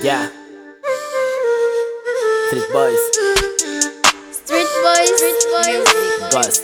Yeah. Street Boys. Street Boys. Street Boys. Ghost.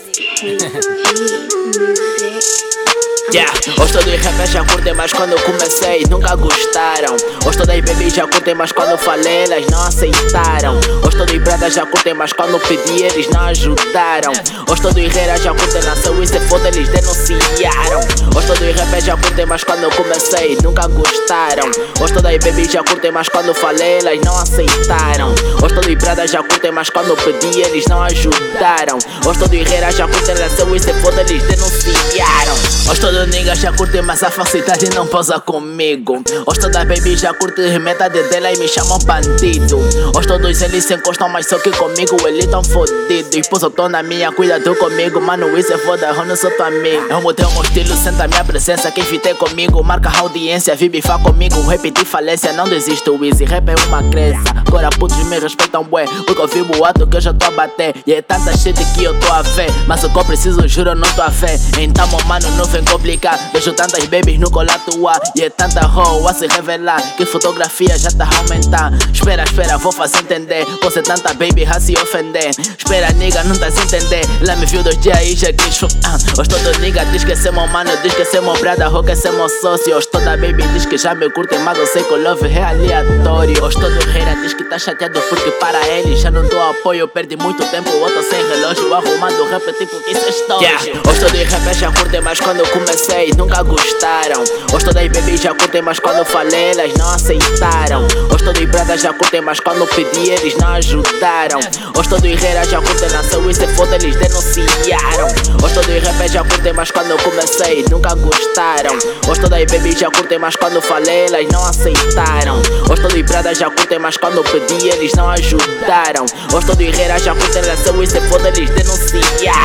Yeah, os todos rappers já curtem, mas quando comecei nunca gostaram. Os todas baby já curtem, mas quando falei elas não aceitaram. Os todos bradas já curtem, mas quando pedi eles não ajudaram. Os todos herreiras já curtem, nasceu e se foda eles denunciaram. Os todos rappers já curtem, mas quando comecei nunca gostaram. Os todas baby já curtem, mas quando falei elas não aceitaram. Os todos bradas já curtem, mas quando pedi eles não ajudaram. Os todos herreiras já curtem, nasceu e se foda eles denunciaram. Os todos niggas já curtem, mas a falsidade não posa comigo. Os todas baby já curtem metade dela e me chamam bandido. Os todos eles se encostam, mas só que comigo eles tão fodidos. Pois eu tô na minha, cuida tu comigo, mano, isso é foda, eu não sou tua amigo. Eu mudei o meu estilo, senta minha presença, quem fitei comigo, marca a audiência, vi bifar comigo, repetir falência, não desisto, easy, rap é uma crença. Agora putos me respeitam, bué, porque eu vi o ato que eu já tô a bater. E é tanta shit que eu tô a ver, mas o que eu preciso, juro, não tô a ver. Então, mano, não vem complicar. Vejo tantas babies no colar tua e é tanta hoe a se revelar que fotografia já tá a aumentar. Espera, espera, vou fazer entender. Você tanta baby a se ofender. Espera, nigga, não tá se entender. Ela me viu dois dias e já quis. Ah, os todo nigga diz que é meu mano, diz que é meu brada, que é meu sócio. Os toda baby diz que já me curtem, mas eu sei que o love é aleatório. Os todo reira diz que tá chateado porque para ele já não dou apoio. Perdi muito tempo, outro sem relógio, arrumando rap tipo que isso é história. Yeah. Os todos rappers já curtem, mas quando eu comecei nunca gostaram. Os todas baby já curtem, mas quando falei elas não aceitaram. Os todos bradas já curtem, mas quando pedi eles não ajudaram. Os todos herreiras já curtem, nasceu e se foda eles denunciaram. Os todos rappers já curtem, mas quando eu comecei nunca gostaram. Os todas baby já curtem, mas quando falei elas não aceitaram. Os todos bradas já curtem, mas quando pedi eles não ajudaram. Os todos herreiras já curtem, nasceu e se foda eles denunciaram.